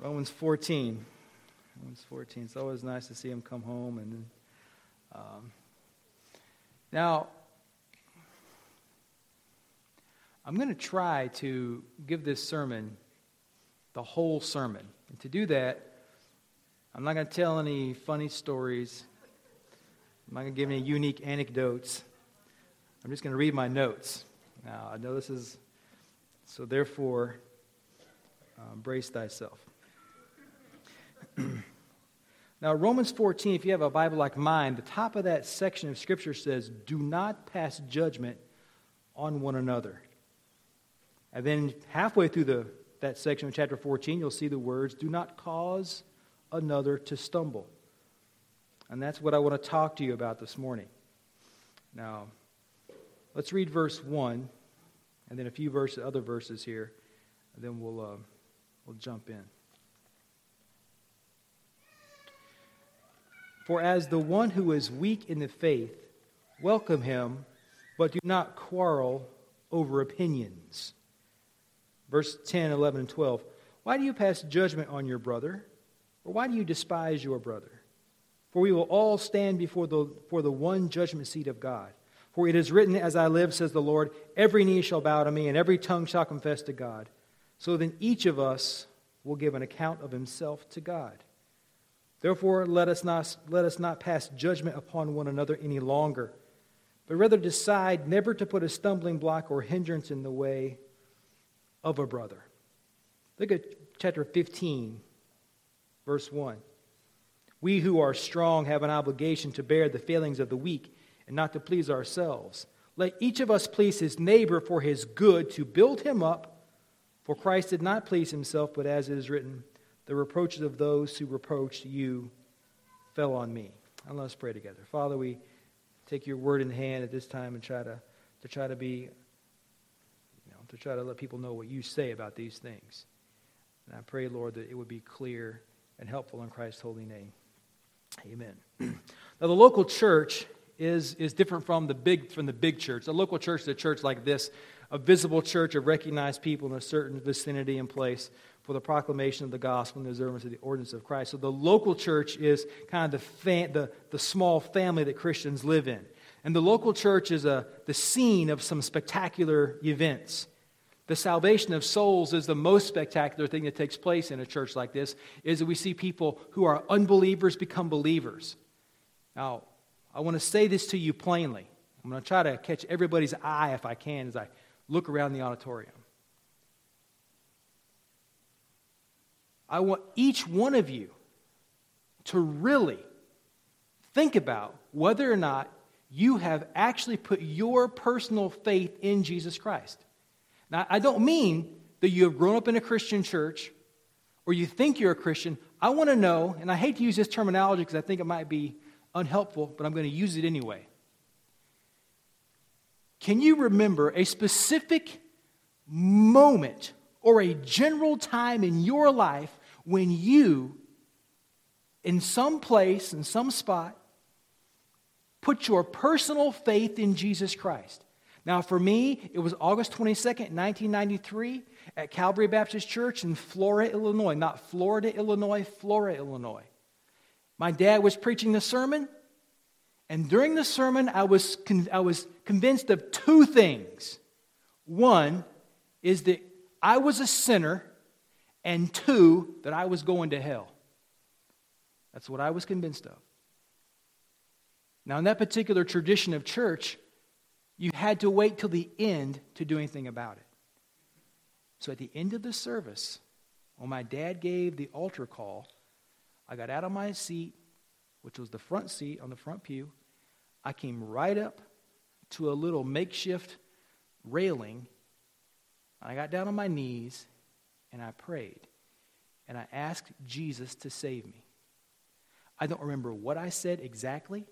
Romans 14. Romans 14. It's always nice to see him come home. And um, now, I'm going to try to give this sermon the whole sermon. And to do that, I'm not going to tell any funny stories. I'm not going to give any unique anecdotes. I'm just going to read my notes. Now, I know this is, so therefore, uh, brace thyself. now, Romans 14, if you have a Bible like mine, the top of that section of Scripture says, Do not pass judgment on one another. And then halfway through the, that section of chapter 14, you'll see the words, Do not cause another to stumble. And that's what I want to talk to you about this morning. Now, let's read verse 1 and then a few verses, other verses here, and then we'll, uh, we'll jump in. For as the one who is weak in the faith, welcome him, but do not quarrel over opinions. Verse 10, 11, and 12. Why do you pass judgment on your brother? Or why do you despise your brother? For we will all stand before the, for the one judgment seat of God. For it is written, As I live, says the Lord, every knee shall bow to me, and every tongue shall confess to God. So then each of us will give an account of himself to God. Therefore, let us not, let us not pass judgment upon one another any longer, but rather decide never to put a stumbling block or hindrance in the way of a brother. Look at chapter 15, verse 1. We who are strong have an obligation to bear the failings of the weak and not to please ourselves. Let each of us please his neighbor for his good to build him up. For Christ did not please himself, but as it is written, the reproaches of those who reproached you fell on me. And let us pray together. Father, we take your word in hand at this time and try to, to try to be, you know, to try to let people know what you say about these things. And I pray, Lord, that it would be clear and helpful in Christ's holy name. Amen. now, the local church is, is different from the, big, from the big church. The local church is a church like this, a visible church of recognized people in a certain vicinity and place for the proclamation of the gospel and the observance of the ordinance of Christ. So the local church is kind of the, the, the small family that Christians live in. And the local church is a, the scene of some spectacular events. The salvation of souls is the most spectacular thing that takes place in a church like this, is that we see people who are unbelievers become believers. Now, I want to say this to you plainly. I'm going to try to catch everybody's eye if I can as I look around the auditorium. I want each one of you to really think about whether or not you have actually put your personal faith in Jesus Christ. Now, I don't mean that you have grown up in a Christian church or you think you're a Christian. I want to know, and I hate to use this terminology because I think it might be unhelpful, but I'm going to use it anyway. Can you remember a specific moment or a general time in your life when you, in some place, in some spot, put your personal faith in Jesus Christ? Now, for me, it was August 22nd, 1993, at Calvary Baptist Church in Flora, Illinois. Not Florida, Illinois, Flora, Illinois. My dad was preaching the sermon, and during the sermon, I was, con- I was convinced of two things. One is that I was a sinner, and two, that I was going to hell. That's what I was convinced of. Now, in that particular tradition of church, you had to wait till the end to do anything about it. So at the end of the service, when my dad gave the altar call, I got out of my seat, which was the front seat on the front pew. I came right up to a little makeshift railing. I got down on my knees and I prayed. And I asked Jesus to save me. I don't remember what I said exactly,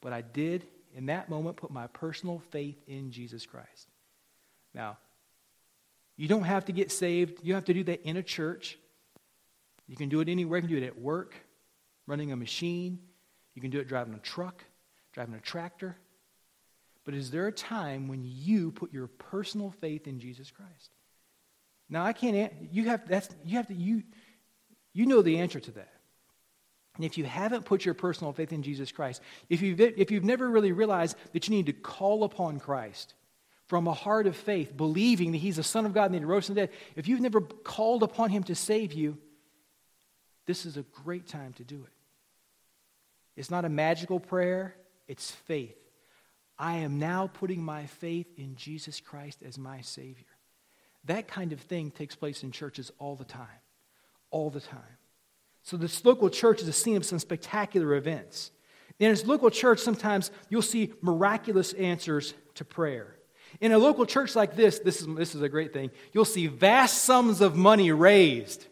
but I did in that moment put my personal faith in Jesus Christ. Now, you don't have to get saved. You have to do that in a church. You can do it anywhere. You can do it at work, running a machine. You can do it driving a truck, driving a tractor. But is there a time when you put your personal faith in Jesus Christ? Now I can't. You have that's you have to you You know the answer to that. And if you haven't put your personal faith in Jesus Christ, if you've, if you've never really realized that you need to call upon Christ from a heart of faith, believing that He's the Son of God and that He rose from the dead, if you've never called upon Him to save you, this is a great time to do it. It's not a magical prayer, it's faith. I am now putting my faith in Jesus Christ as my Savior. That kind of thing takes place in churches all the time. All the time. So, this local church is a scene of some spectacular events. In its local church, sometimes you'll see miraculous answers to prayer. In a local church like this, this is, this is a great thing, you'll see vast sums of money raised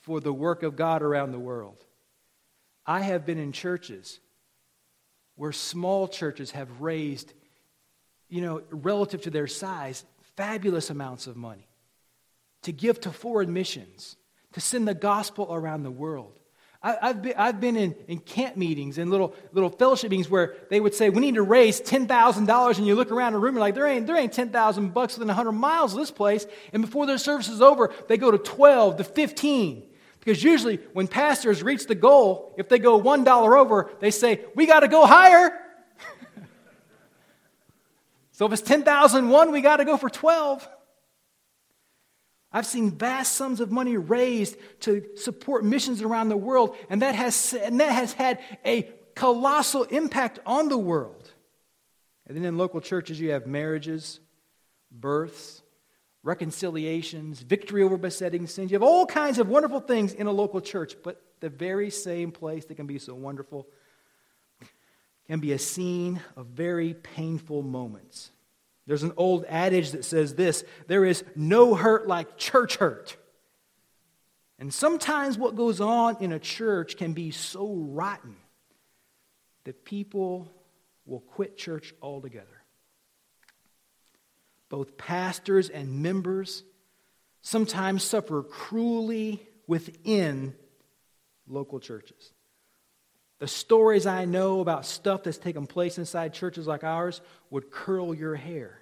for the work of God around the world. I have been in churches where small churches have raised, you know, relative to their size, fabulous amounts of money to give to foreign missions, to send the gospel around the world. I, have been, I've been in, in camp meetings and little, little fellowship meetings where they would say, We need to raise $10,000. And you look around the room and like, There ain't, there ain't 10,000 bucks within 100 miles of this place. And before their service is over, they go to 12 to 15. Because usually when pastors reach the goal, if they go $1 over, they say, We got to go higher. so if it's 10,001, we got to go for 12. I've seen vast sums of money raised to support missions around the world, and that has, and that has had a colossal impact on the world. And then in local churches, you have marriages, births, reconciliations, victory over besetting sins. You have all kinds of wonderful things in a local church, but the very same place that can be so wonderful can be a scene of very painful moments. There's an old adage that says this there is no hurt like church hurt. And sometimes what goes on in a church can be so rotten that people will quit church altogether. Both pastors and members sometimes suffer cruelly within local churches. The stories I know about stuff that's taken place inside churches like ours would curl your hair.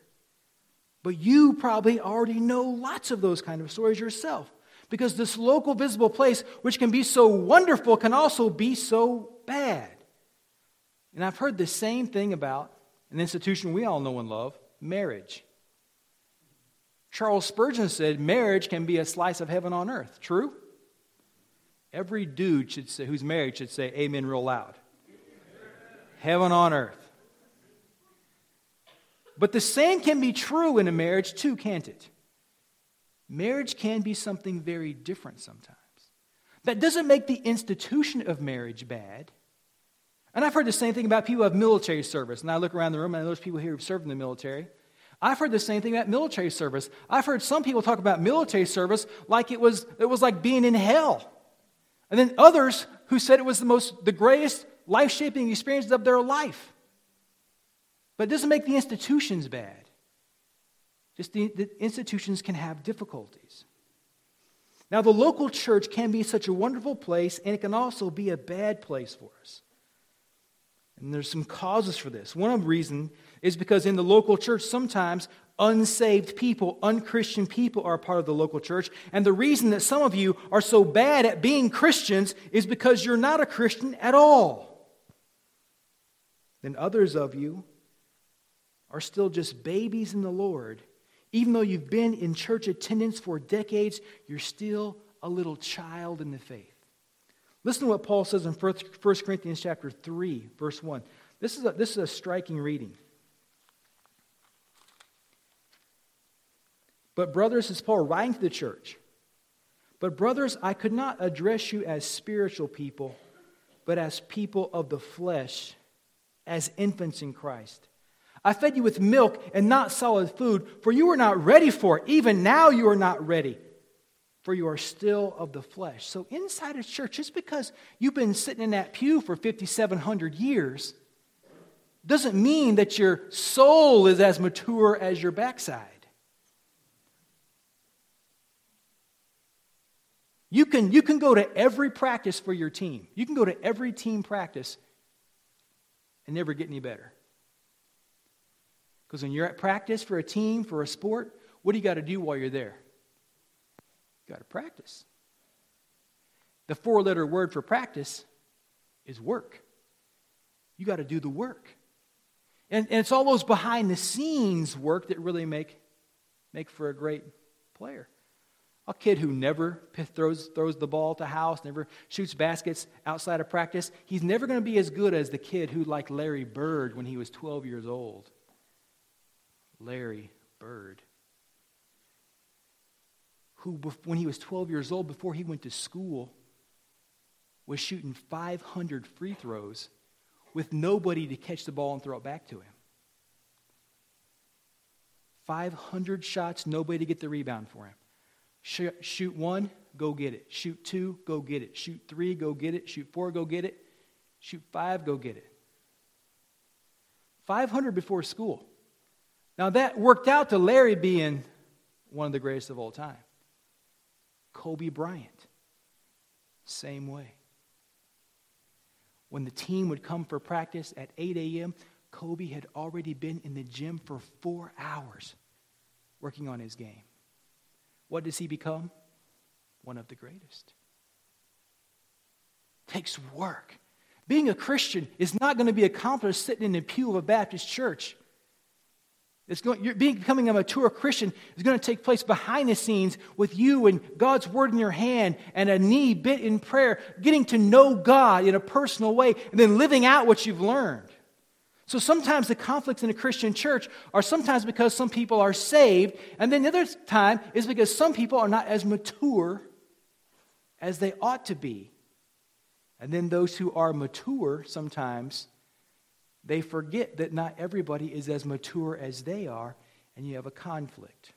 But you probably already know lots of those kind of stories yourself. Because this local visible place, which can be so wonderful, can also be so bad. And I've heard the same thing about an institution we all know and love marriage. Charles Spurgeon said marriage can be a slice of heaven on earth. True? Every dude should say, who's married should say amen real loud. Heaven on earth. But the same can be true in a marriage too, can't it? Marriage can be something very different sometimes. That doesn't make the institution of marriage bad. And I've heard the same thing about people who have military service. And I look around the room and there's people here who've served in the military. I've heard the same thing about military service. I've heard some people talk about military service like it was, it was like being in hell. And then others who said it was the most, the greatest life shaping experience of their life. But it doesn't make the institutions bad. Just the, the institutions can have difficulties. Now, the local church can be such a wonderful place, and it can also be a bad place for us. And there's some causes for this. One of the reasons is because in the local church, sometimes unsaved people, unchristian people are part of the local church. And the reason that some of you are so bad at being Christians is because you're not a Christian at all. Then others of you are still just babies in the Lord. Even though you've been in church attendance for decades, you're still a little child in the faith. Listen to what Paul says in 1 Corinthians chapter 3, verse 1. This is a, this is a striking reading. But, brothers, says Paul writing to the church, but, brothers, I could not address you as spiritual people, but as people of the flesh, as infants in Christ. I fed you with milk and not solid food, for you were not ready for it. Even now you are not ready, for you are still of the flesh. So, inside a church, just because you've been sitting in that pew for 5,700 years, doesn't mean that your soul is as mature as your backside. You can, you can go to every practice for your team. You can go to every team practice and never get any better. Because when you're at practice for a team, for a sport, what do you got to do while you're there? You got to practice. The four letter word for practice is work. You got to do the work. And, and it's all those behind the scenes work that really make, make for a great player. A kid who never throws, throws the ball to house, never shoots baskets outside of practice, he's never going to be as good as the kid who, like Larry Bird when he was 12 years old. Larry Bird. Who, when he was 12 years old, before he went to school, was shooting 500 free throws with nobody to catch the ball and throw it back to him. 500 shots, nobody to get the rebound for him. Shoot one, go get it. Shoot two, go get it. Shoot three, go get it. Shoot four, go get it. Shoot five, go get it. 500 before school. Now that worked out to Larry being one of the greatest of all time. Kobe Bryant, same way. When the team would come for practice at 8 a.m., Kobe had already been in the gym for four hours working on his game. What does he become? One of the greatest. Takes work. Being a Christian is not going to be accomplished sitting in the pew of a Baptist church. It's going, you're being, becoming a mature Christian is going to take place behind the scenes with you and God's word in your hand and a knee bit in prayer, getting to know God in a personal way, and then living out what you've learned. So sometimes the conflicts in a Christian church are sometimes because some people are saved, and then the other time is because some people are not as mature as they ought to be. And then those who are mature sometimes they forget that not everybody is as mature as they are, and you have a conflict.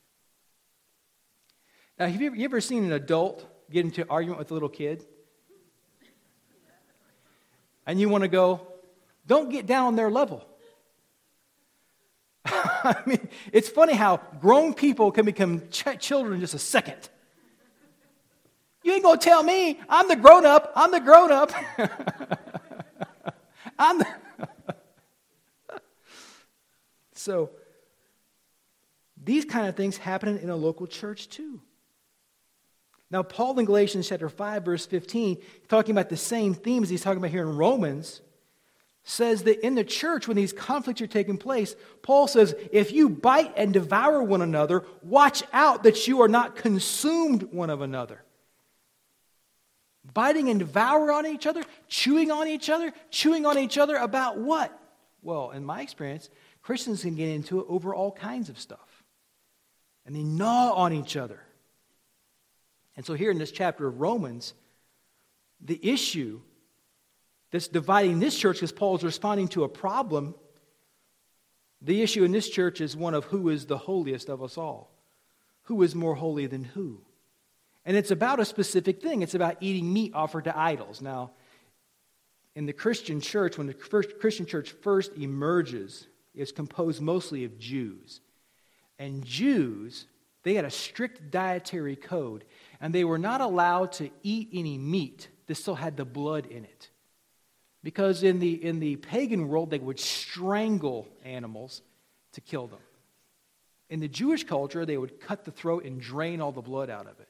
Now, have you ever, you ever seen an adult get into argument with a little kid? And you want to go, don't get down on their level. I mean, it's funny how grown people can become ch- children in just a second. You ain't gonna tell me I'm the grown up. I'm the grown up. I'm the. So, these kind of things happen in a local church too. Now, Paul in Galatians chapter 5, verse 15, talking about the same themes he's talking about here in Romans, says that in the church, when these conflicts are taking place, Paul says, if you bite and devour one another, watch out that you are not consumed one of another. Biting and devouring on each other, chewing on each other, chewing on each other about what? Well, in my experience, Christians can get into it over all kinds of stuff. And they gnaw on each other. And so, here in this chapter of Romans, the issue that's dividing this church, because Paul is responding to a problem, the issue in this church is one of who is the holiest of us all. Who is more holy than who? And it's about a specific thing. It's about eating meat offered to idols. Now, in the Christian church, when the first Christian church first emerges, it's composed mostly of Jews. And Jews, they had a strict dietary code, and they were not allowed to eat any meat that still had the blood in it. Because in the, in the pagan world, they would strangle animals to kill them. In the Jewish culture, they would cut the throat and drain all the blood out of it.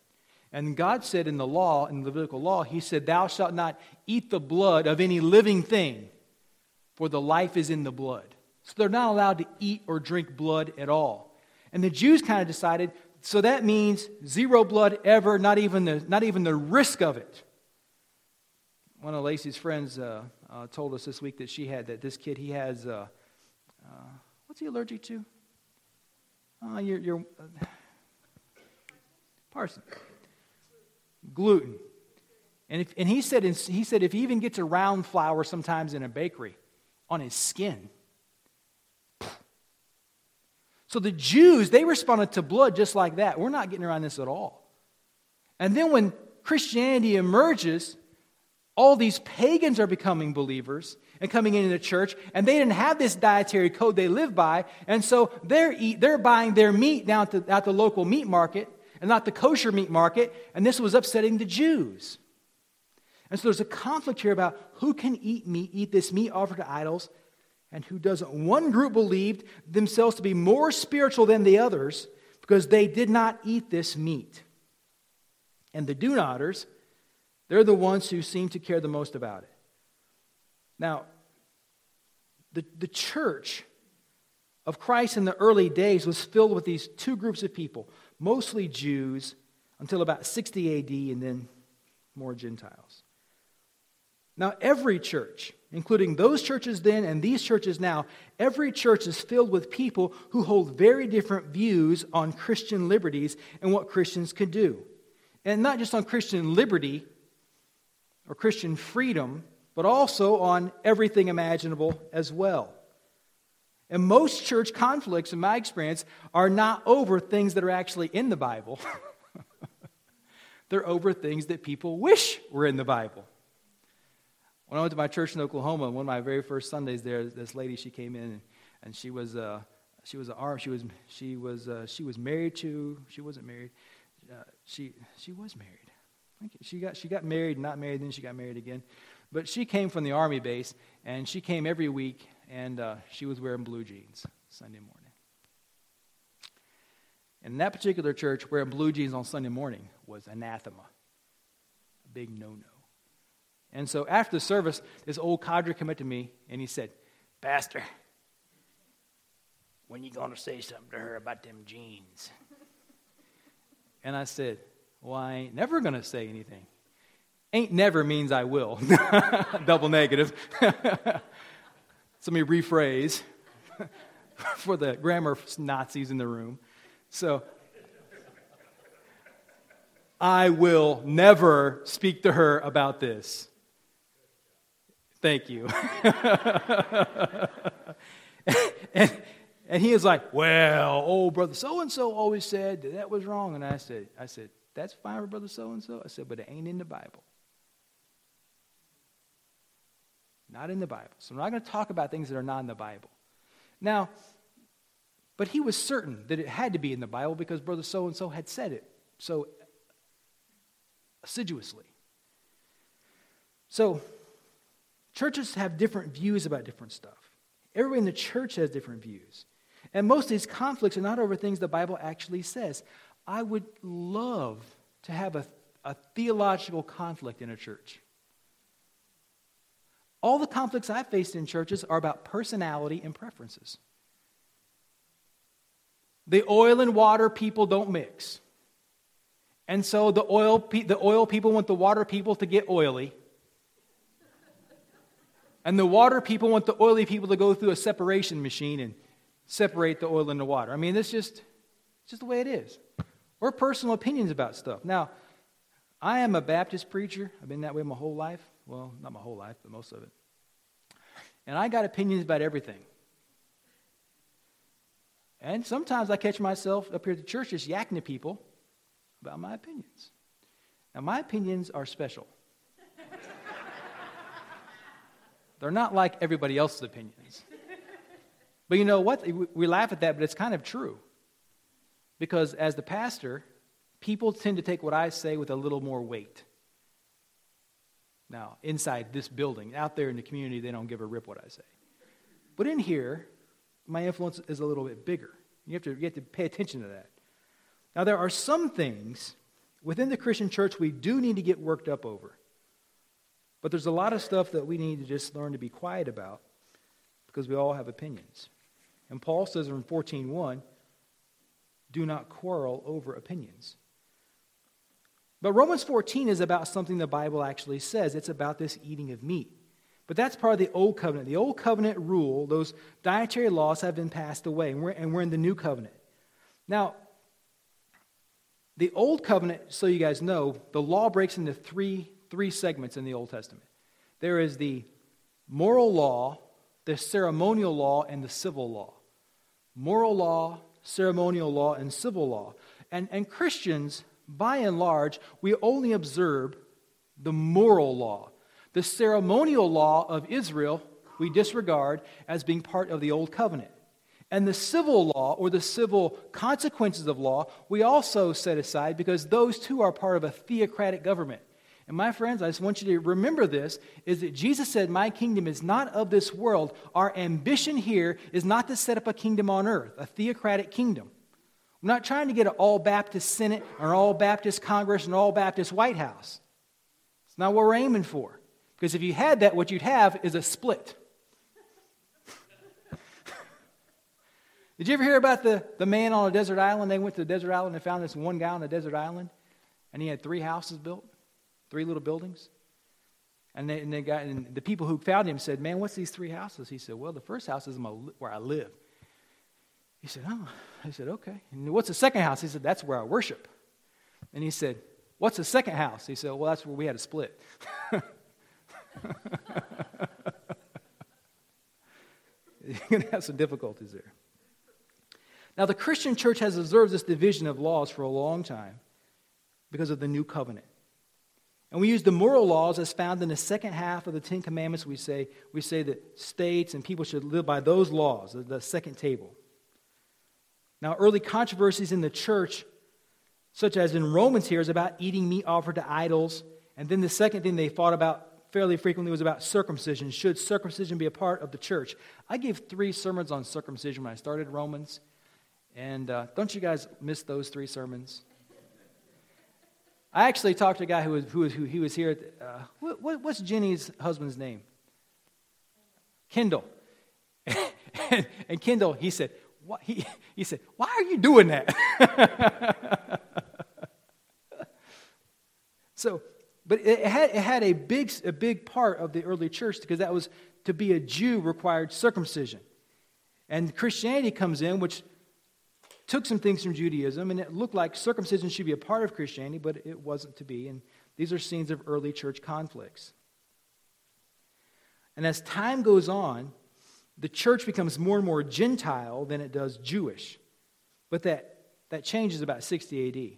And God said in the law, in the Levitical law, He said, Thou shalt not eat the blood of any living thing, for the life is in the blood. So they're not allowed to eat or drink blood at all. And the Jews kind of decided so that means zero blood ever, not even the, not even the risk of it. One of Lacey's friends uh, uh, told us this week that she had that this kid, he has, uh, uh what's he allergic to? Uh, you're, you're uh, Parson. Gluten. And, if, and he, said, he said if he even gets around flour sometimes in a bakery on his skin, so the Jews, they responded to blood just like that. We're not getting around this at all. And then when Christianity emerges, all these pagans are becoming believers and coming into the church, and they didn't have this dietary code they live by, and so they're, eat, they're buying their meat down to, at the local meat market and not the kosher meat market, and this was upsetting the Jews. And so there's a conflict here about who can eat meat, eat this meat offered to idols, And who doesn't? One group believed themselves to be more spiritual than the others because they did not eat this meat. And the do notters, they're the ones who seem to care the most about it. Now, the, the church of Christ in the early days was filled with these two groups of people, mostly Jews until about 60 AD and then more Gentiles. Now, every church, including those churches then and these churches now, every church is filled with people who hold very different views on Christian liberties and what Christians can do. And not just on Christian liberty or Christian freedom, but also on everything imaginable as well. And most church conflicts, in my experience, are not over things that are actually in the Bible. They're over things that people wish were in the Bible. When I went to my church in Oklahoma, one of my very first Sundays there, this lady she came in and she was uh, she was a she was she was uh, she was married to she wasn't married uh, she she was married. She got she got married, not married, then she got married again. But she came from the army base, and she came every week, and uh, she was wearing blue jeans Sunday morning. In that particular church, wearing blue jeans on Sunday morning was anathema, a big no no. And so after the service, this old cadre came up to me and he said, Pastor, when you going to say something to her about them jeans? And I said, Well, I ain't never going to say anything. Ain't never means I will. Double negative. let me rephrase for the grammar Nazis in the room. So, I will never speak to her about this. Thank you. and, and he is like, Well, old brother so and so always said that, that was wrong. And I said, I said, That's fine for brother so and so. I said, But it ain't in the Bible. Not in the Bible. So I'm not going to talk about things that are not in the Bible. Now, but he was certain that it had to be in the Bible because brother so and so had said it so assiduously. So, churches have different views about different stuff. Everybody in the church has different views. And most of these conflicts are not over things the Bible actually says. I would love to have a, a theological conflict in a church. All the conflicts I've faced in churches are about personality and preferences. The oil and water people don't mix. And so the oil, pe- the oil people want the water people to get oily. And the water people want the oily people to go through a separation machine and separate the oil and the water. I mean, it's just, it's just the way it is. Or personal opinions about stuff. Now, I am a Baptist preacher. I've been that way my whole life. Well, not my whole life, but most of it. And I got opinions about everything. And sometimes I catch myself up here at the church just yakking to people about my opinions. Now, my opinions are special. They're not like everybody else's opinions. But you know what? We laugh at that, but it's kind of true. Because as the pastor, people tend to take what I say with a little more weight. Now, inside this building, out there in the community, they don't give a rip what I say. But in here, my influence is a little bit bigger. You have to, you have to pay attention to that. Now, there are some things within the Christian church we do need to get worked up over. But there's a lot of stuff that we need to just learn to be quiet about because we all have opinions. And Paul says in 14:1, do not quarrel over opinions. But Romans 14 is about something the Bible actually says. It's about this eating of meat. But that's part of the old covenant. The old covenant rule, those dietary laws have been passed away, and we're, and we're in the new covenant. Now, the old covenant, so you guys know, the law breaks into three, three segments in the Old Testament. There is the moral law, the ceremonial law, and the civil law moral law, ceremonial law, and civil law. And, and Christians, by and large, we only observe the moral law. The ceremonial law of Israel we disregard as being part of the Old Covenant. And the civil law, or the civil consequences of law, we also set aside because those too are part of a theocratic government. And my friends, I just want you to remember this is that Jesus said, My kingdom is not of this world. Our ambition here is not to set up a kingdom on earth, a theocratic kingdom. We're not trying to get an all Baptist Senate or an all Baptist Congress and an all Baptist White House. It's not what we're aiming for. Because if you had that, what you'd have is a split. Did you ever hear about the, the man on a desert island? They went to the desert island and found this one guy on a desert island, and he had three houses built, three little buildings. And, they, and, they got, and the people who found him said, Man, what's these three houses? He said, Well, the first house is my, where I live. He said, Oh. He said, Okay. And what's the second house? He said, That's where I worship. And he said, What's the second house? He said, Well, that's where we had a split. You're going to have some difficulties there. Now, the Christian church has observed this division of laws for a long time because of the new covenant. And we use the moral laws as found in the second half of the Ten Commandments. We say, we say that states and people should live by those laws, the second table. Now, early controversies in the church, such as in Romans here, is about eating meat offered to idols. And then the second thing they fought about fairly frequently was about circumcision. Should circumcision be a part of the church? I gave three sermons on circumcision when I started Romans. And uh, don't you guys miss those three sermons? I actually talked to a guy who was, who was, who, he was here. At, uh, what, what, what's Jenny's husband's name? Kendall. and, and Kendall, he said, he, he said, Why are you doing that? so, but it had, it had a, big, a big part of the early church because that was to be a Jew required circumcision. And Christianity comes in, which took some things from Judaism, and it looked like circumcision should be a part of Christianity, but it wasn't to be. And these are scenes of early church conflicts. And as time goes on, the church becomes more and more Gentile than it does Jewish. But that, that changes about 60 AD.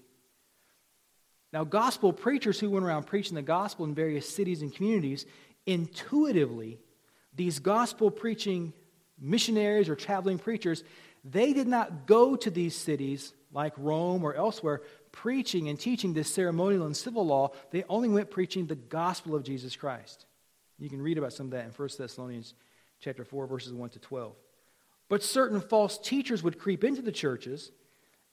Now, gospel preachers who went around preaching the gospel in various cities and communities, intuitively, these gospel preaching missionaries or traveling preachers they did not go to these cities like Rome or elsewhere preaching and teaching this ceremonial and civil law. They only went preaching the gospel of Jesus Christ. You can read about some of that in 1 Thessalonians chapter 4 verses 1 to 12. But certain false teachers would creep into the churches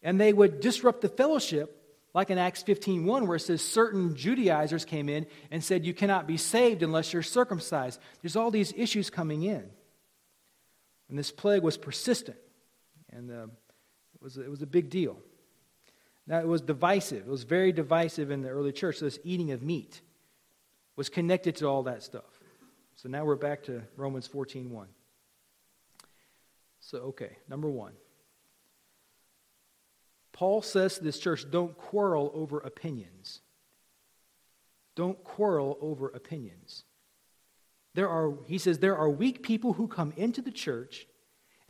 and they would disrupt the fellowship like in Acts 15:1 where it says certain Judaizers came in and said you cannot be saved unless you're circumcised. There's all these issues coming in. And this plague was persistent. And uh, it, was, it was a big deal. Now, it was divisive. It was very divisive in the early church. So, this eating of meat was connected to all that stuff. So, now we're back to Romans 14 1. So, okay, number one. Paul says to this church, don't quarrel over opinions. Don't quarrel over opinions. There are, he says, there are weak people who come into the church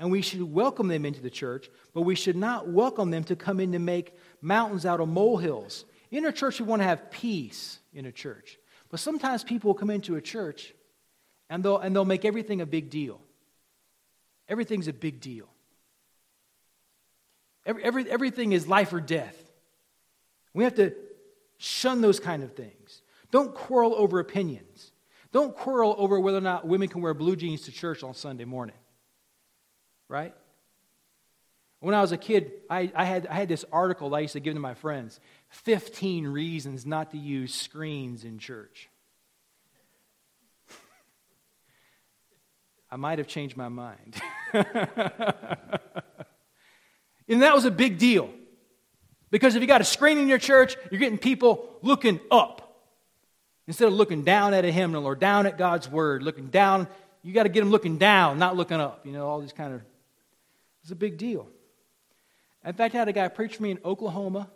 and we should welcome them into the church, but we should not welcome them to come in to make mountains out of molehills. In a church, we want to have peace in a church. But sometimes people will come into a church and they'll, and they'll make everything a big deal. Everything's a big deal. Every, every, everything is life or death. We have to shun those kind of things. Don't quarrel over opinions. Don't quarrel over whether or not women can wear blue jeans to church on Sunday morning right? When I was a kid, I, I, had, I had this article that I used to give to my friends 15 reasons not to use screens in church. I might have changed my mind. and that was a big deal. Because if you got a screen in your church, you're getting people looking up instead of looking down at a hymnal or down at God's word, looking down. You got to get them looking down, not looking up. You know, all these kind of it's a big deal. In fact, I had a guy preach for me in Oklahoma,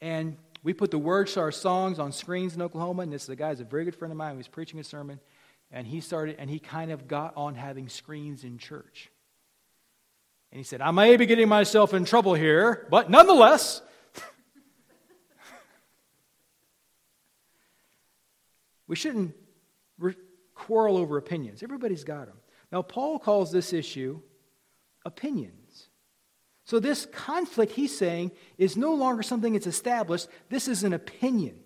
and we put the words to our songs on screens in Oklahoma. And this the guy's a very good friend of mine. He was preaching a sermon, and he started, and he kind of got on having screens in church. And he said, I may be getting myself in trouble here, but nonetheless, we shouldn't re- quarrel over opinions. Everybody's got them. Now, Paul calls this issue opinions. So, this conflict, he's saying, is no longer something that's established. This is an opinion.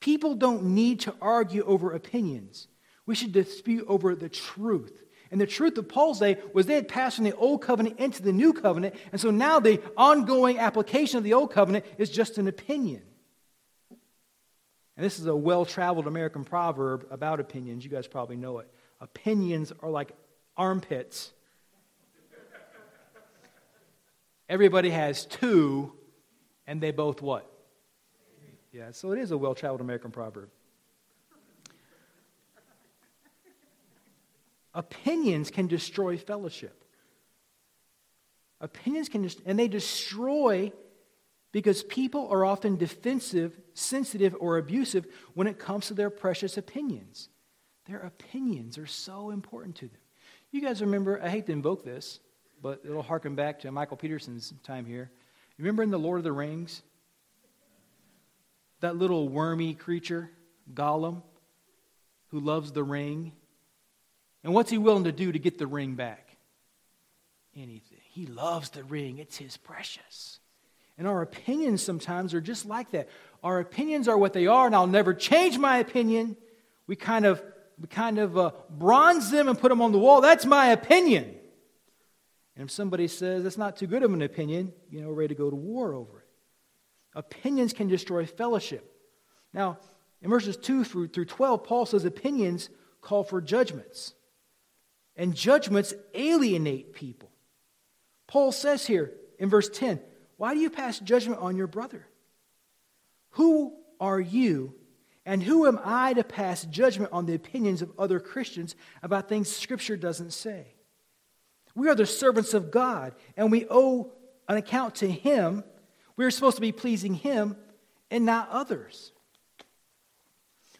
People don't need to argue over opinions. We should dispute over the truth. And the truth of Paul's day was they had passed from the old covenant into the new covenant, and so now the ongoing application of the old covenant is just an opinion. And this is a well traveled American proverb about opinions. You guys probably know it. Opinions are like armpits. Everybody has two, and they both what? Yeah, so it is a well traveled American proverb. Opinions can destroy fellowship. Opinions can, just and they destroy because people are often defensive, sensitive, or abusive when it comes to their precious opinions. Their opinions are so important to them. You guys remember, I hate to invoke this, but it'll harken back to Michael Peterson's time here. Remember in The Lord of the Rings? That little wormy creature, Gollum, who loves the ring. And what's he willing to do to get the ring back? Anything. He loves the ring, it's his precious. And our opinions sometimes are just like that. Our opinions are what they are, and I'll never change my opinion. We kind of, we kind of uh, bronze them and put them on the wall. That's my opinion. And if somebody says that's not too good of an opinion, you know, we're ready to go to war over it. Opinions can destroy fellowship. Now, in verses 2 through, through 12, Paul says opinions call for judgments. And judgments alienate people. Paul says here in verse 10 why do you pass judgment on your brother? Who are you and who am I to pass judgment on the opinions of other Christians about things Scripture doesn't say? We are the servants of God, and we owe an account to Him. We're supposed to be pleasing Him and not others.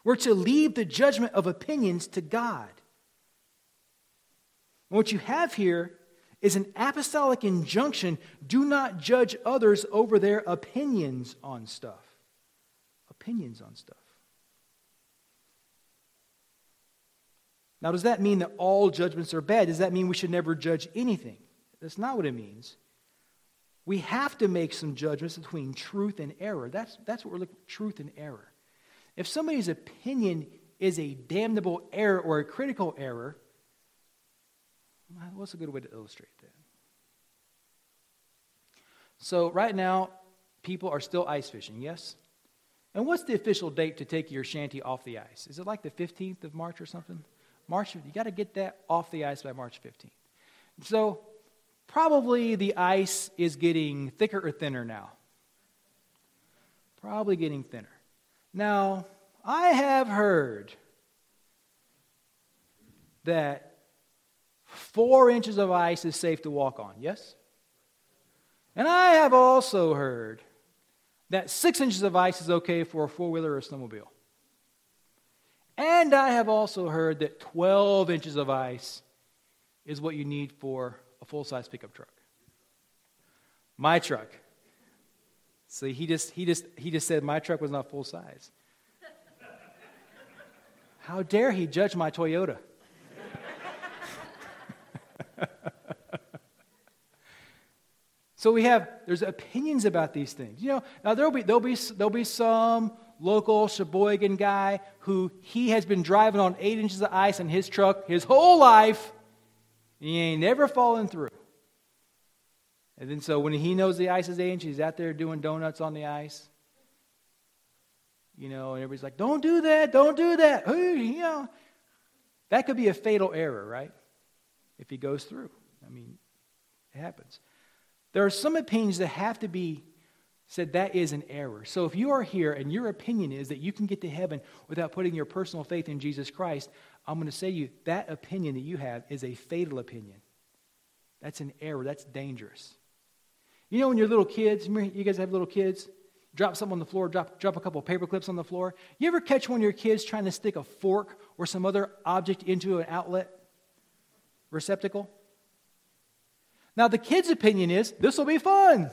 We're to leave the judgment of opinions to God. And what you have here is an apostolic injunction do not judge others over their opinions on stuff. Opinions on stuff. Now, does that mean that all judgments are bad? Does that mean we should never judge anything? That's not what it means. We have to make some judgments between truth and error. That's, that's what we're looking for truth and error. If somebody's opinion is a damnable error or a critical error, What's a good way to illustrate that? So, right now, people are still ice fishing, yes? And what's the official date to take your shanty off the ice? Is it like the 15th of March or something? March, you got to get that off the ice by March 15th. So, probably the ice is getting thicker or thinner now. Probably getting thinner. Now, I have heard that Four inches of ice is safe to walk on, yes? And I have also heard that six inches of ice is okay for a four wheeler or snowmobile. And I have also heard that 12 inches of ice is what you need for a full size pickup truck. My truck. See, he just, he, just, he just said my truck was not full size. How dare he judge my Toyota? so we have, there's opinions about these things. You know, now there'll be, there'll be, there'll be some local Sheboygan guy who he has been driving on eight inches of ice in his truck his whole life. And he ain't never fallen through. And then so when he knows the ice is eight inches, he's out there doing donuts on the ice. You know, and everybody's like, don't do that, don't do that. You know, that could be a fatal error, right? if he goes through. I mean, it happens. There are some opinions that have to be said that is an error. So if you are here and your opinion is that you can get to heaven without putting your personal faith in Jesus Christ, I'm going to say to you that opinion that you have is a fatal opinion. That's an error. That's dangerous. You know when you're little kids, you guys have little kids, drop something on the floor, drop, drop a couple of paper clips on the floor. You ever catch one of your kids trying to stick a fork or some other object into an outlet? receptacle? Now, the kid's opinion is this will be fun.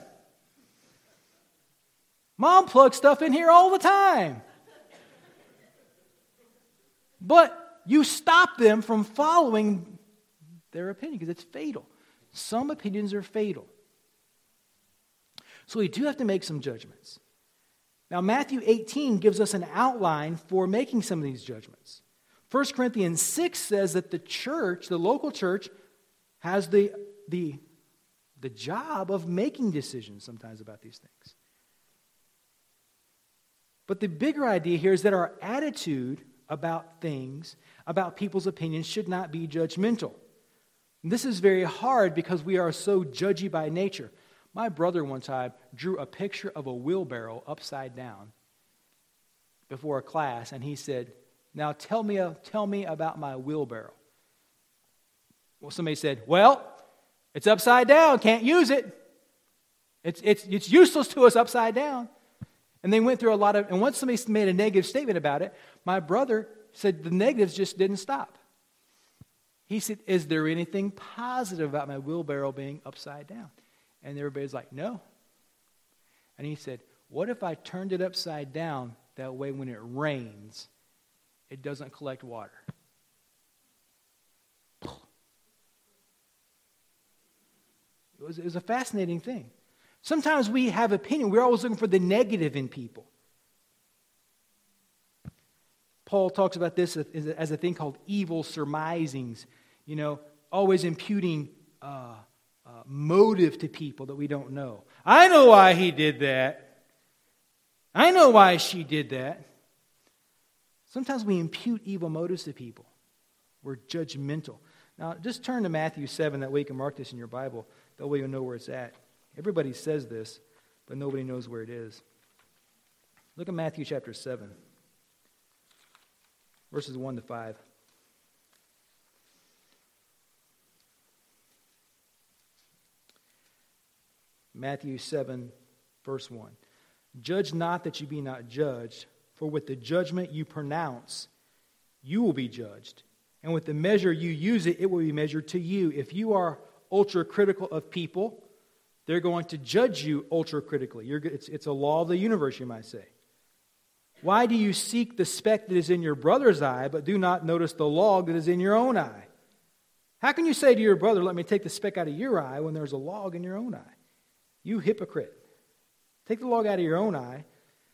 Mom plugs stuff in here all the time. But you stop them from following their opinion because it's fatal. Some opinions are fatal. So we do have to make some judgments. Now, Matthew 18 gives us an outline for making some of these judgments. 1 Corinthians 6 says that the church, the local church, has the, the, the job of making decisions sometimes about these things. But the bigger idea here is that our attitude about things, about people's opinions, should not be judgmental. And this is very hard because we are so judgy by nature. My brother one time drew a picture of a wheelbarrow upside down before a class, and he said, Now tell me, tell me about my wheelbarrow. Well, somebody said, Well, it's upside down, can't use it. It's, it's, it's useless to us upside down. And they went through a lot of, and once somebody made a negative statement about it, my brother said the negatives just didn't stop. He said, Is there anything positive about my wheelbarrow being upside down? And everybody's like, No. And he said, What if I turned it upside down? That way, when it rains, it doesn't collect water. It was, it was a fascinating thing. Sometimes we have opinion. We're always looking for the negative in people. Paul talks about this as a thing called evil surmisings. You know, always imputing uh, uh, motive to people that we don't know. I know why he did that. I know why she did that. Sometimes we impute evil motives to people. We're judgmental. Now, just turn to Matthew 7 that way you can mark this in your Bible. That way you'll know where it's at. Everybody says this, but nobody knows where it is. Look at Matthew chapter 7, verses 1 to 5. Matthew 7, verse 1. Judge not that you be not judged, for with the judgment you pronounce, you will be judged. And with the measure you use it, it will be measured to you. If you are ultra critical of people, they're going to judge you ultra critically. It's, it's a law of the universe, you might say. Why do you seek the speck that is in your brother's eye, but do not notice the log that is in your own eye? How can you say to your brother, Let me take the speck out of your eye, when there's a log in your own eye? You hypocrite. Take the log out of your own eye,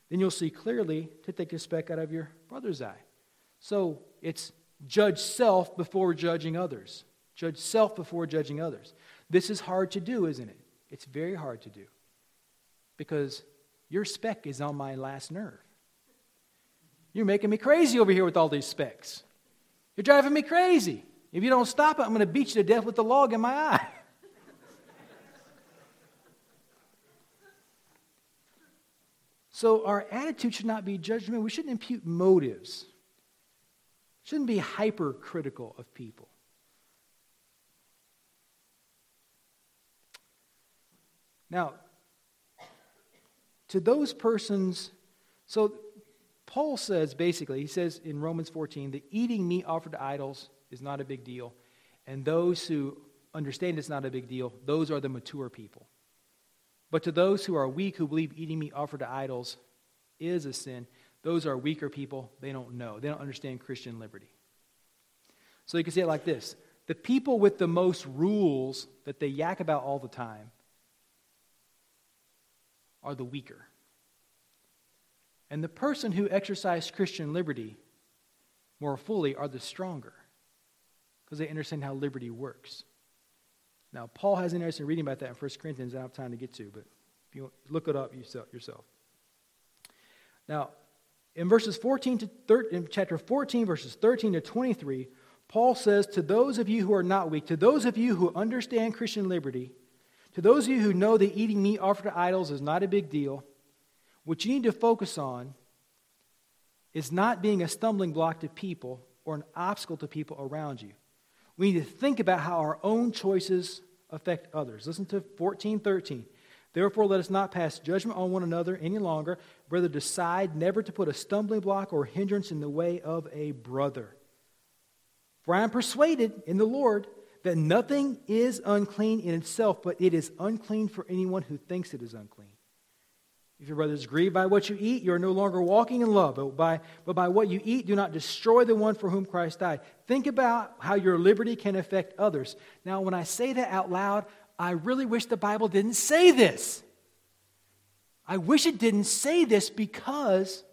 then you'll see clearly to take the speck out of your brother's eye. So it's judge self before judging others. Judge self before judging others. This is hard to do, isn't it? It's very hard to do because your speck is on my last nerve. You're making me crazy over here with all these specks. You're driving me crazy. If you don't stop it, I'm going to beat you to death with the log in my eye. so our attitude should not be judgment. We shouldn't impute motives. Shouldn't be hypercritical of people. Now, to those persons, so Paul says basically, he says in Romans 14 that eating meat offered to idols is not a big deal. And those who understand it's not a big deal, those are the mature people. But to those who are weak, who believe eating meat offered to idols is a sin, those are weaker people. They don't know. They don't understand Christian liberty. So you can say it like this The people with the most rules that they yak about all the time are the weaker. And the person who exercise Christian liberty more fully are the stronger because they understand how liberty works. Now, Paul has an interest in reading about that in 1 Corinthians. I don't have time to get to, but if you look it up yourself. Now, in verses 14 to 13, in chapter 14, verses 13 to 23, Paul says, To those of you who are not weak, to those of you who understand Christian liberty, to those of you who know that eating meat offered to idols is not a big deal, what you need to focus on is not being a stumbling block to people or an obstacle to people around you. We need to think about how our own choices affect others. Listen to 1413. Therefore, let us not pass judgment on one another any longer, rather, decide never to put a stumbling block or hindrance in the way of a brother. For I am persuaded in the Lord that nothing is unclean in itself, but it is unclean for anyone who thinks it is unclean. If your brother is grieved by what you eat, you are no longer walking in love. But by, but by what you eat, do not destroy the one for whom Christ died. Think about how your liberty can affect others. Now, when I say that out loud, I really wish the Bible didn't say this. I wish it didn't say this because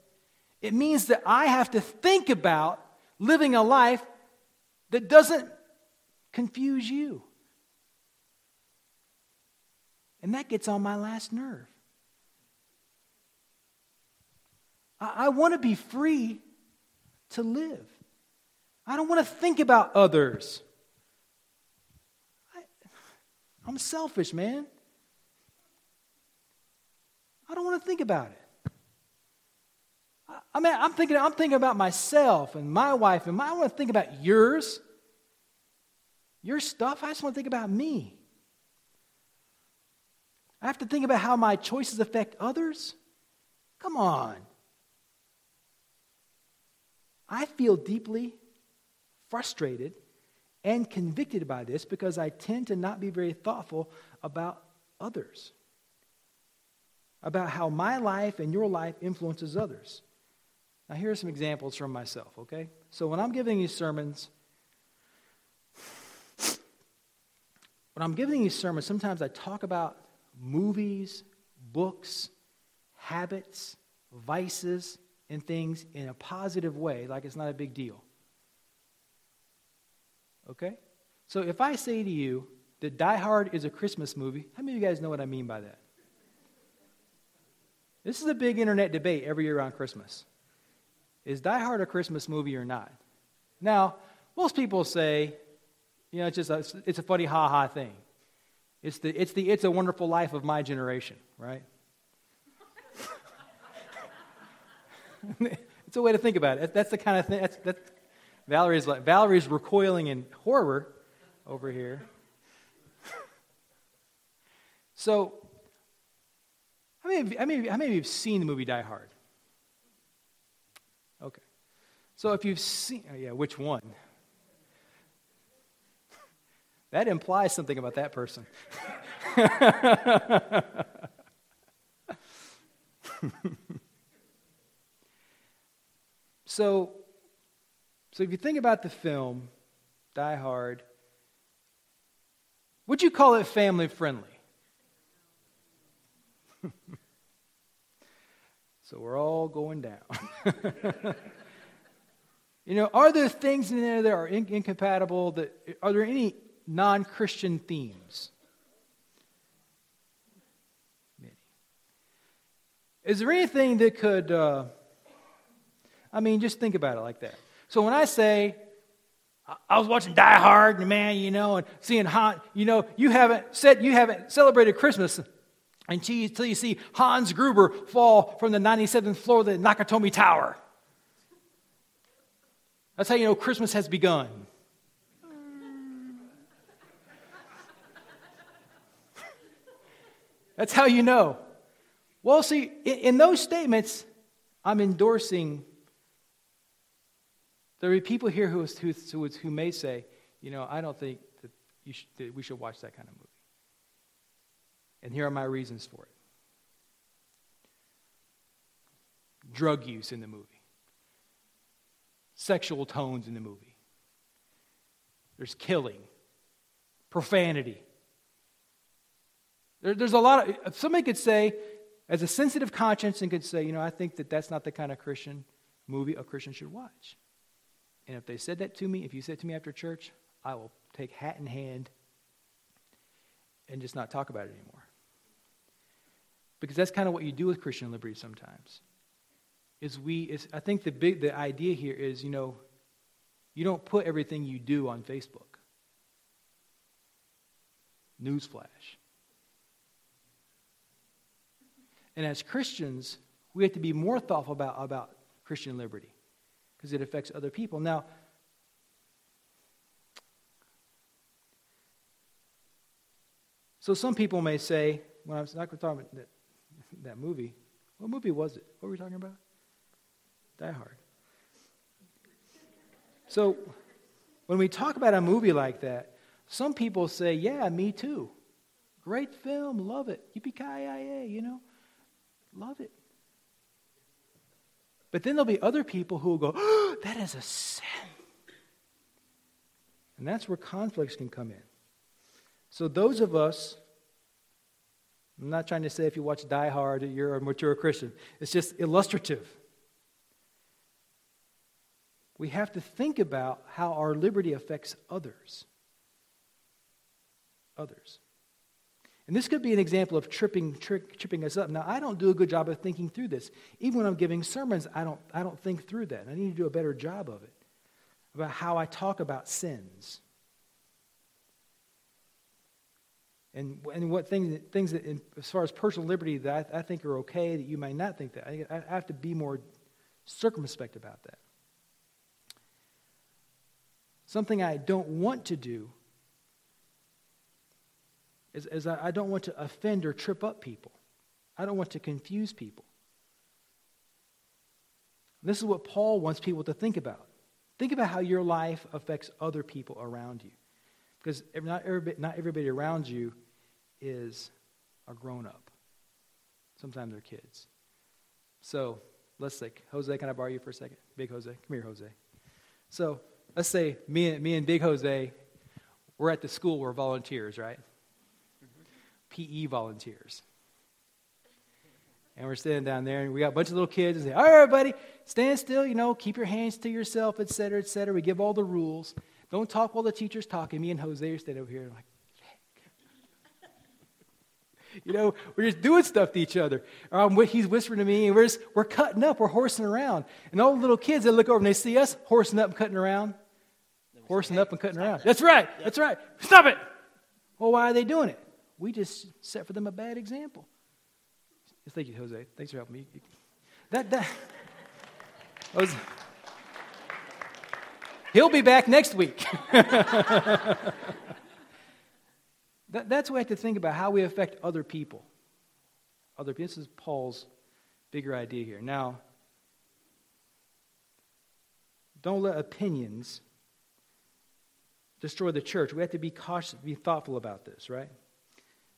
it means that I have to think about living a life that doesn't confuse you. And that gets on my last nerve. I, I want to be free to live. I don't want to think about others. I, I'm selfish, man. I don't want to think about it. I, I mean, I'm thinking, I'm thinking about myself and my wife, and my, I want to think about yours, your stuff. I just want to think about me. I have to think about how my choices affect others. Come on. I feel deeply frustrated and convicted by this because I tend to not be very thoughtful about others, about how my life and your life influences others. Now, here are some examples from myself, okay? So, when I'm giving these sermons, when I'm giving these sermons, sometimes I talk about movies, books, habits, vices, and things in a positive way, like it's not a big deal. Okay? So if I say to you that Die Hard is a Christmas movie, how many of you guys know what I mean by that? This is a big internet debate every year around Christmas. Is Die Hard a Christmas movie or not? Now, most people say, you know, it's just a, it's a funny ha ha thing. It's the, it's the It's a Wonderful Life of my generation, right? it's a way to think about it. That's the kind of thing. That's, that's, Valerie's, like, Valerie's recoiling in horror over here. so, how many, of, how, many, how many of you have seen the movie Die Hard? Okay. So if you've seen, oh yeah, which one? That implies something about that person. so, so if you think about the film, Die Hard, would you call it family friendly? so we're all going down. you know, are there things in there that are in- incompatible? That are there any non Christian themes? Is there anything that could, uh, I mean, just think about it like that. So when I say, I was watching Die Hard, and man, you know, and seeing Han, you know, you haven't said you haven't celebrated Christmas until you see Hans Gruber fall from the 97th floor of the Nakatomi Tower. That's how you know Christmas has begun. That's how you know. Well, see, in those statements, I'm endorsing. There are people here who, who, who may say, you know, I don't think that, should, that we should watch that kind of movie. And here are my reasons for it drug use in the movie, sexual tones in the movie, there's killing, profanity there, there's a lot of, somebody could say, as a sensitive conscience, and could say, you know, I think that that's not the kind of Christian movie a Christian should watch. And if they said that to me, if you said to me after church, I will take hat in hand and just not talk about it anymore. Because that's kind of what you do with Christian liberty sometimes. Is we is I think the big the idea here is, you know, you don't put everything you do on Facebook. Newsflash. And as Christians, we have to be more thoughtful about, about Christian liberty because it affects other people. Now, so some people may say, when I was not going to talk about that, that movie, what movie was it? What were we talking about? Die Hard. So when we talk about a movie like that, some people say, yeah, me too. Great film, love it. Yippee-ki-yay, you know. Love it. But then there'll be other people who will go, oh, that is a sin. And that's where conflicts can come in. So, those of us, I'm not trying to say if you watch Die Hard, you're a mature Christian. It's just illustrative. We have to think about how our liberty affects others. Others. And this could be an example of tripping, trick, tripping us up. Now, I don't do a good job of thinking through this. Even when I'm giving sermons, I don't, I don't think through that. I need to do a better job of it, about how I talk about sins. And, and what things, things that, in, as far as personal liberty, that I, I, think are okay, that you may not think that. I, I have to be more circumspect about that. Something I don't want to do is, is I, I don't want to offend or trip up people. I don't want to confuse people. This is what Paul wants people to think about. Think about how your life affects other people around you. Because not everybody, not everybody around you is a grown up. Sometimes they're kids. So let's say, Jose, can I borrow you for a second? Big Jose. Come here, Jose. So let's say me and, me and Big Jose, we're at the school, we're volunteers, right? PE volunteers. And we're standing down there, and we got a bunch of little kids and say, All right, everybody, stand still, you know, keep your hands to yourself, et cetera, et cetera. We give all the rules. Don't talk while the teacher's talking. Me and Jose are standing over here, and like, you know, we're just doing stuff to each other. Um, he's whispering to me, and we're, just, we're cutting up, we're horsing around. And all the little kids, they look over and they see us horsing up and cutting around. Horsing up and cutting around. That. That's right, that's right. Stop it! Well, why are they doing it? We just set for them a bad example. Thank you, Jose. Thanks for helping me. That, that, was, he'll be back next week. that, that's what we have to think about how we affect other people. Other This is Paul's bigger idea here. Now, don't let opinions destroy the church. We have to be cautious, be thoughtful about this, right?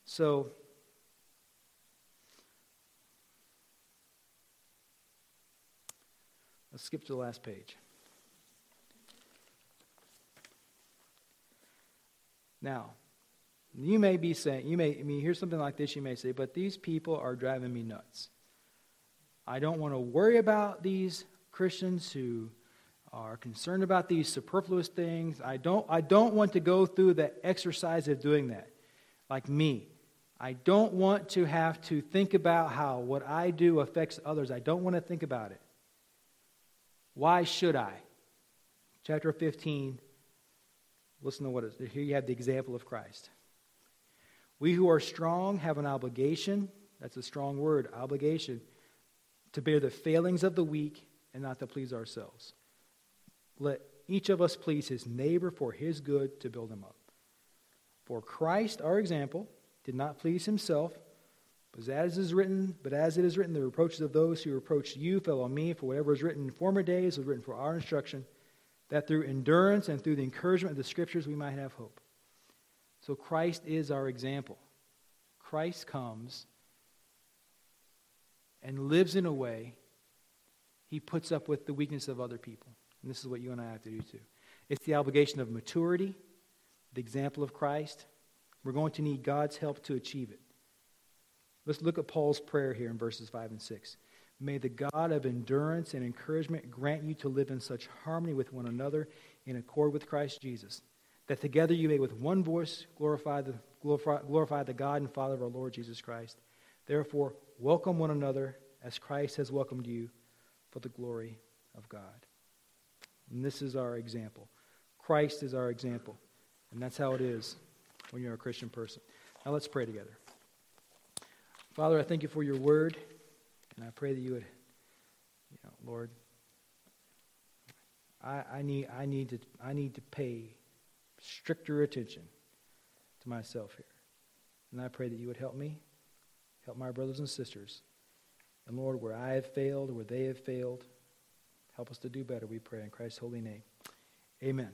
So, let's skip to the last page. Now, you may be saying, you may, I mean, hear something like this, you may say, but these people are driving me nuts. I don't want to worry about these Christians who are concerned about these superfluous things. I don't, I don't want to go through the exercise of doing that, like me. I don't want to have to think about how what I do affects others. I don't want to think about it. Why should I? Chapter 15, listen to what it is. Here you have the example of Christ. We who are strong have an obligation, that's a strong word, obligation, to bear the failings of the weak and not to please ourselves. Let each of us please his neighbor for his good to build him up. For Christ, our example, did not please himself, but as is written, but as it is written, the reproaches of those who reproached you fell on me, for whatever was written in former days was written for our instruction, that through endurance and through the encouragement of the scriptures we might have hope. So Christ is our example. Christ comes and lives in a way he puts up with the weakness of other people. And this is what you and I have to do too. It's the obligation of maturity, the example of Christ, we're going to need God's help to achieve it. Let's look at Paul's prayer here in verses 5 and 6. May the God of endurance and encouragement grant you to live in such harmony with one another in accord with Christ Jesus, that together you may with one voice glorify the, glorify, glorify the God and Father of our Lord Jesus Christ. Therefore, welcome one another as Christ has welcomed you for the glory of God. And this is our example. Christ is our example. And that's how it is when you're a Christian person. Now let's pray together. Father, I thank you for your word, and I pray that you would, you know, Lord, I, I, need, I, need to, I need to pay stricter attention to myself here. And I pray that you would help me, help my brothers and sisters. And Lord, where I have failed, where they have failed, help us to do better, we pray in Christ's holy name. Amen.